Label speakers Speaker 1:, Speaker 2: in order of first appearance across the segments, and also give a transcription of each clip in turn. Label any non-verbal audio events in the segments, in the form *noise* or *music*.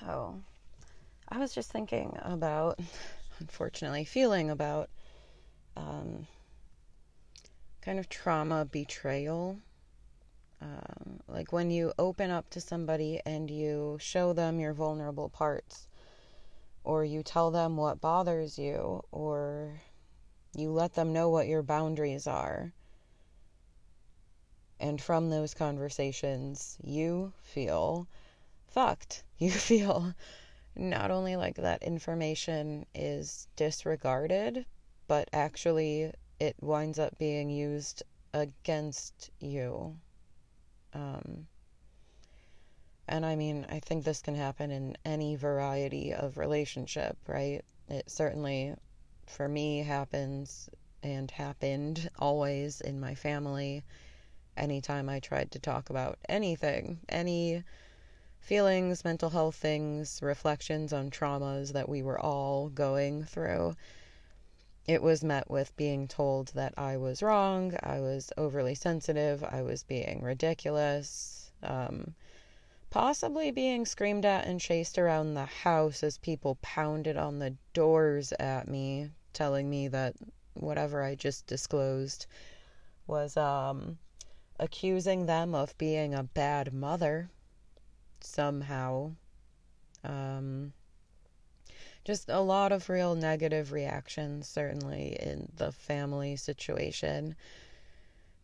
Speaker 1: So, I was just thinking about, *laughs* unfortunately, feeling about um, kind of trauma betrayal. Um, like when you open up to somebody and you show them your vulnerable parts, or you tell them what bothers you, or you let them know what your boundaries are. And from those conversations, you feel fucked. *laughs* You feel not only like that information is disregarded, but actually it winds up being used against you. Um, and I mean, I think this can happen in any variety of relationship, right? It certainly, for me, happens and happened always in my family. Anytime I tried to talk about anything, any feelings, mental health things, reflections on traumas that we were all going through, it was met with being told that I was wrong, I was overly sensitive, I was being ridiculous, um, possibly being screamed at and chased around the house as people pounded on the doors at me, telling me that whatever I just disclosed was um, accusing them of being a bad mother somehow. Um, just a lot of real negative reactions, certainly in the family situation,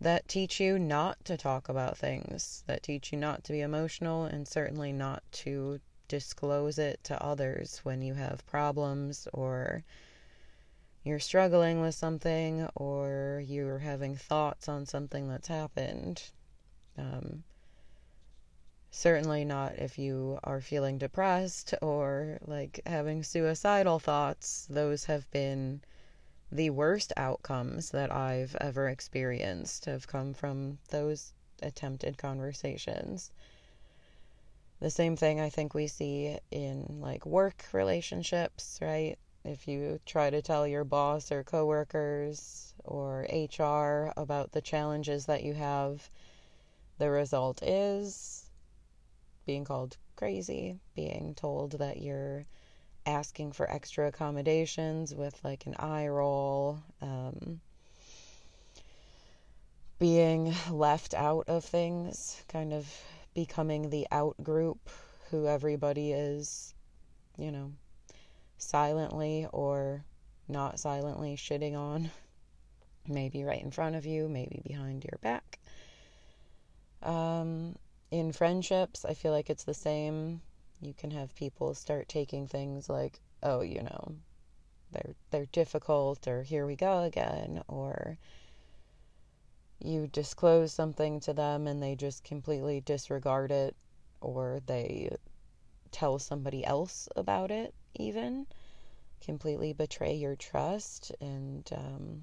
Speaker 1: that teach you not to talk about things, that teach you not to be emotional, and certainly not to disclose it to others when you have problems or you're struggling with something or you're having thoughts on something that's happened. Um, certainly not if you are feeling depressed or like having suicidal thoughts. Those have been the worst outcomes that I've ever experienced have come from those attempted conversations. The same thing I think we see in like work relationships, right? If you try to tell your boss or coworkers or HR about the challenges that you have, the result is being called crazy, being told that you're asking for extra accommodations with like an eye roll, um, being left out of things, kind of becoming the out group who everybody is, you know, silently or not silently shitting on. Maybe right in front of you, maybe behind your back. Um, in friendships, I feel like it's the same. You can have people start taking things like, oh, you know, they're they're difficult or here we go again or you disclose something to them and they just completely disregard it or they tell somebody else about it even completely betray your trust and um,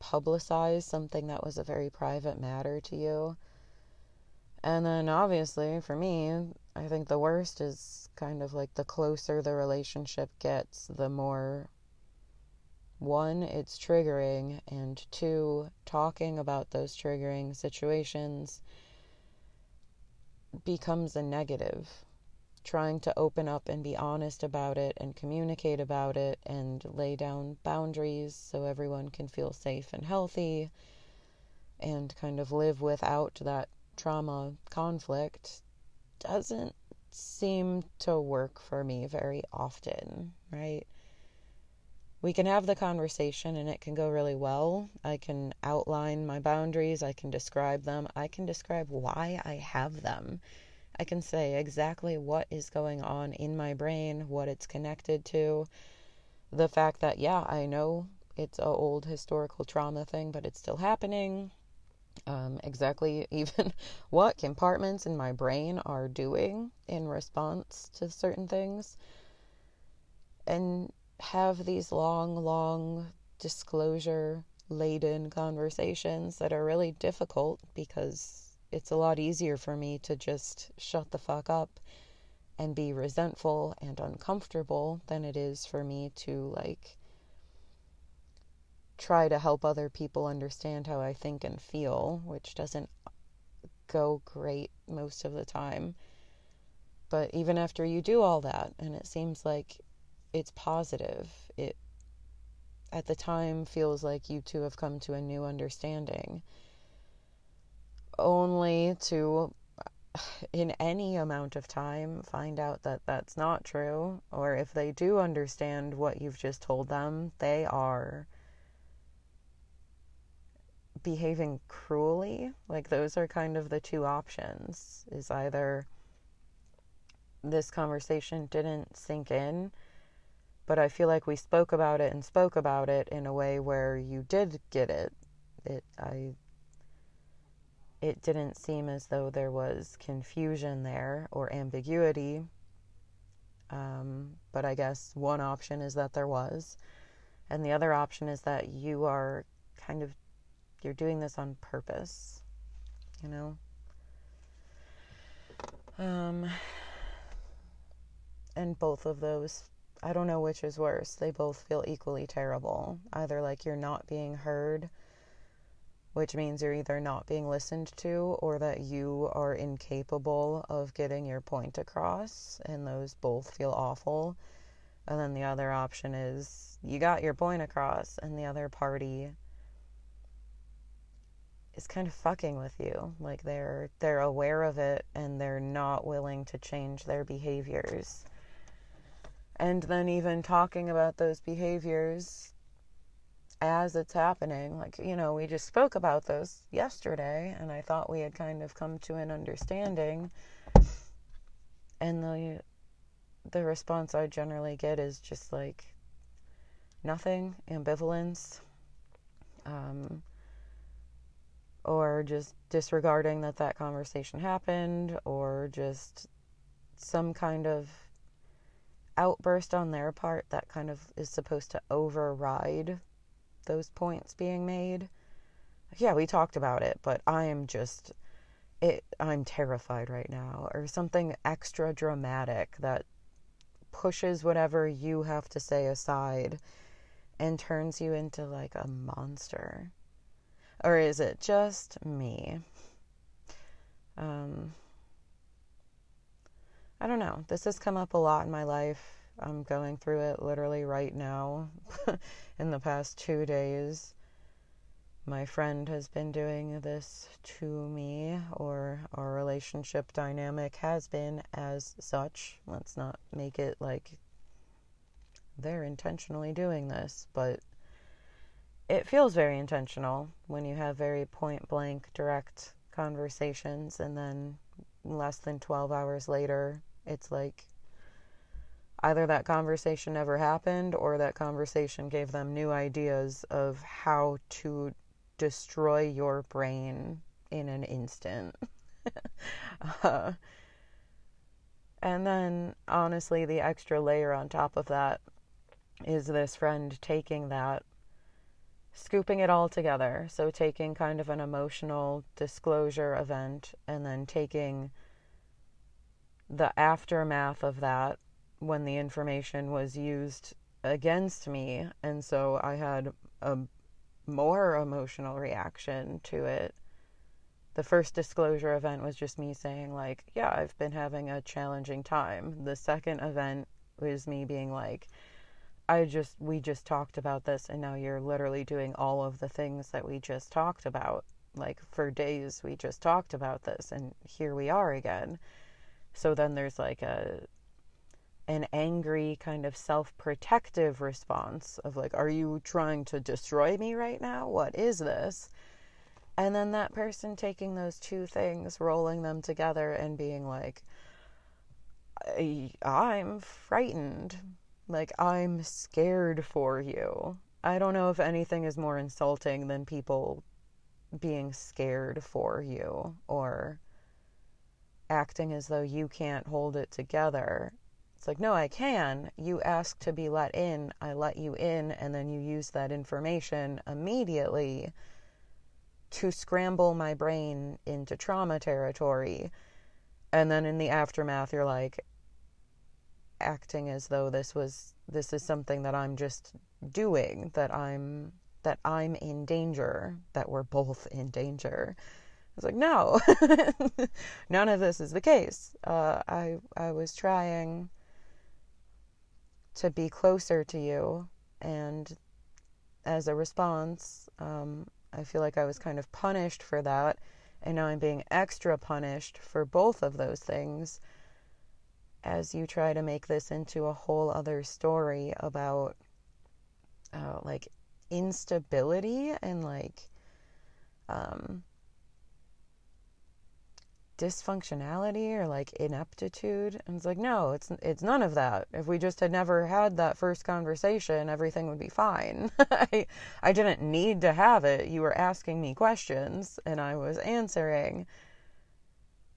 Speaker 1: publicize something that was a very private matter to you and then obviously for me, I think the worst is kind of like the closer the relationship gets, the more one, it's triggering, and two, talking about those triggering situations becomes a negative. Trying to open up and be honest about it and communicate about it and lay down boundaries so everyone can feel safe and healthy and kind of live without that trauma conflict doesn't seem to work for me very often, right? We can have the conversation and it can go really well. I can outline my boundaries, I can describe them, I can describe why I have them. I can say exactly what is going on in my brain, what it's connected to. The fact that, yeah, I know it's a old historical trauma thing, but it's still happening um, exactly *laughs* even what compartments in my brain are doing in response to certain things, and have these long, long disclosure laden conversations that are really difficult because it's a lot easier for me to just shut the fuck up and be resentful and uncomfortable than it is for me to like try to help other people understand how I think and feel, which doesn't go great most of the time. But even after you do all that, and it seems like it's positive, it at the time feels like you two have come to a new understanding. Only to, *sighs* in any amount of time, find out that that's not true, or if they do understand what you've just told them, they are behaving cruelly. Like, those are kind of the two options is either this conversation didn't sink in, but I feel like we spoke about it and spoke about it in a way where you did get it. It I it didn't seem as though there was confusion there or ambiguity. Um, but I guess one option is that there was, and the other option is that you are kind of you're doing this on purpose, you know. Um, and both of those, I don't know which is worse. They both feel equally terrible. Either like you're not being heard, which means you're either not being listened to or that you are incapable of getting your point across, and those both feel awful. And then the other option is you got your point across, and the other party is kind of fucking with you. Like they're they're aware of it and they're not willing to change their behaviors. And then even talking about those behaviors as it's happening, like, you know, we just spoke about those yesterday and I thought we had kind of come to an understanding. And the the response I generally get is just like nothing, ambivalence. Um, or just disregarding that that conversation happened, or just some kind of outburst on their part that kind of is supposed to override those points being made. Yeah, we talked about it, but I am just it I'm terrified right now or something extra dramatic that pushes whatever you have to say aside and turns you into like a monster. Or is it just me? Um, I don't know. This has come up a lot in my life. I'm going through it literally right now *laughs* in the past two days. My friend has been doing this to me, or our relationship dynamic has been as such. Let's not make it like they're intentionally doing this, but it feels very intentional when you have very point blank, direct conversations, and then less than 12 hours later, it's like either that conversation never happened or that conversation gave them new ideas of how to destroy your brain in an instant. *laughs* uh, and then, honestly, the extra layer on top of that is this friend taking that scooping it all together. So, taking kind of an emotional disclosure event and then taking the aftermath of that when the information was used against me. And so I had a more emotional reaction to it. The first disclosure event was just me saying, like, yeah, I've been having a challenging time. The second event was me being like, I just, we just talked about this, and now you're literally doing all of the things that we just talked about. Like, for days, we just talked about this, and here we are again. So then there's like a, an angry kind of self-protective response of like are you trying to destroy me right now what is this and then that person taking those two things rolling them together and being like i'm frightened like, I'm scared for you. I don't know if anything is more insulting than people being scared for you or acting as though you can't hold it together. It's like, no, I can. You asked to be let in, I let you in, and then you use that information immediately to scramble my brain into trauma territory. And then in the aftermath, you're like, acting as though this was this is something that I'm just doing that I'm that I'm in danger that we're both in danger I was like, no, *laughs* none of this is the case. Uh, I I was trying to be closer to you, and as a response, um, I feel like I was kind of punished for that, and now I'm being extra punished for both of those things. As you try to make this into a whole other story about, uh, like instability and like um, dysfunctionality or like ineptitude. And it's like no it's it's none of that. If we just had never had that first conversation everything would be fine. *laughs* I i didn't need to have it. You were asking me questions and i was answering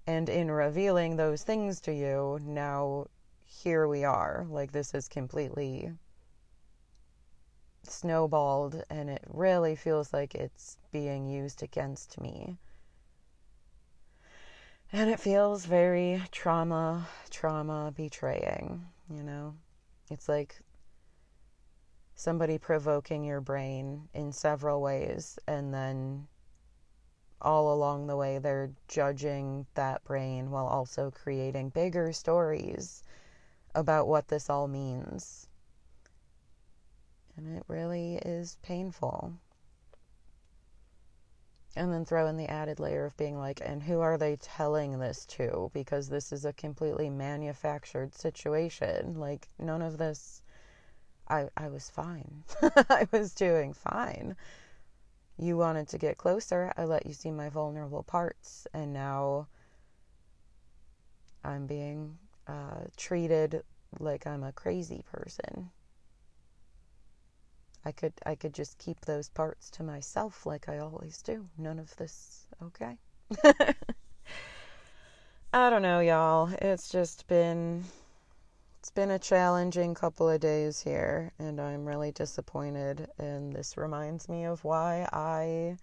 Speaker 1: and in revealing those things to you now here we are like this is completely snowballed and it really feels like it's being used against me. And it feels very trauma, trauma betraying, you know? It's like somebody provoking your brain in several ways and then all along the way they're judging that brain while also creating bigger stories about what this all means and it really is painful. And then throw in the added layer of being like, and who are they telling this to? Because this is a completely manufactured situation. Like, none of this, I, I was fine. *laughs* I was doing fine. You wanted to get closer. I let you see my vulnerable parts. And now I'm being uh, treated like I'm a crazy person. I could I could just keep those parts to myself like I always do. None of this okay. *laughs* I don't know, y'all. It's just been it's been a challenging couple of days here and I'm really disappointed and this reminds me of why I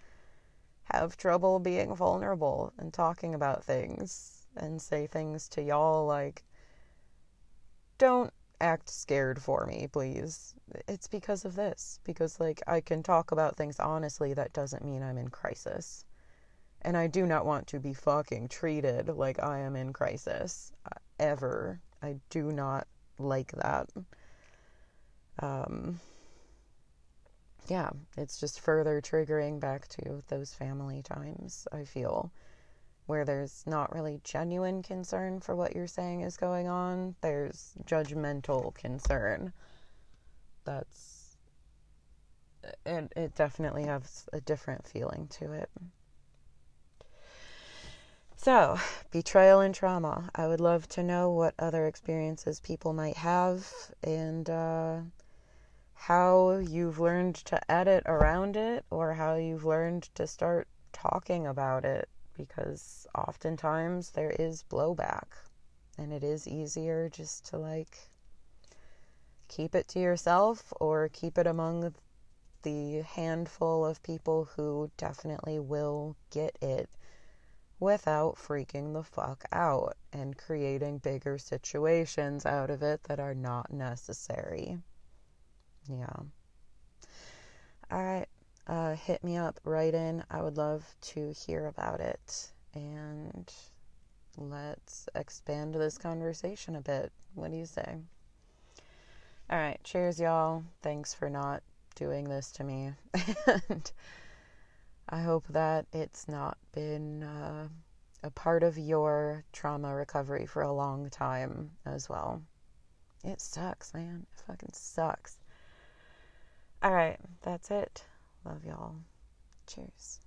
Speaker 1: have trouble being vulnerable and talking about things and say things to y'all like don't act scared for me, please. It's because of this. Because, like, I can talk about things honestly, that doesn't mean I'm in crisis. And I do not want to be fucking treated like I am in crisis. Uh, ever. I do not like that. Um, yeah, it's just further triggering back to those family times, I feel where there's not really genuine concern for what you're saying is going on, there's judgmental concern. That's and it definitely has a different feeling to it. So, *sighs* betrayal and trauma. I would love to know what other experiences people might have and uh, how you've learned to edit around it or how you've learned to start talking about it because oftentimes there is blowback and it is easier just to like keep it to yourself or keep it among the handful of people who definitely will get it without freaking the fuck out and creating bigger situations out of it that are not necessary. Yeah. All right uh, hit me up, write in. I would love to hear about it. And let's expand this conversation a bit. What do you say? All right. Cheers, y'all. Thanks for not doing this to me. *laughs* and I hope that it's not been uh, a part of your trauma recovery for a long time as well. It sucks, man. It fucking sucks. All right. That's it. Love y'all. Cheers.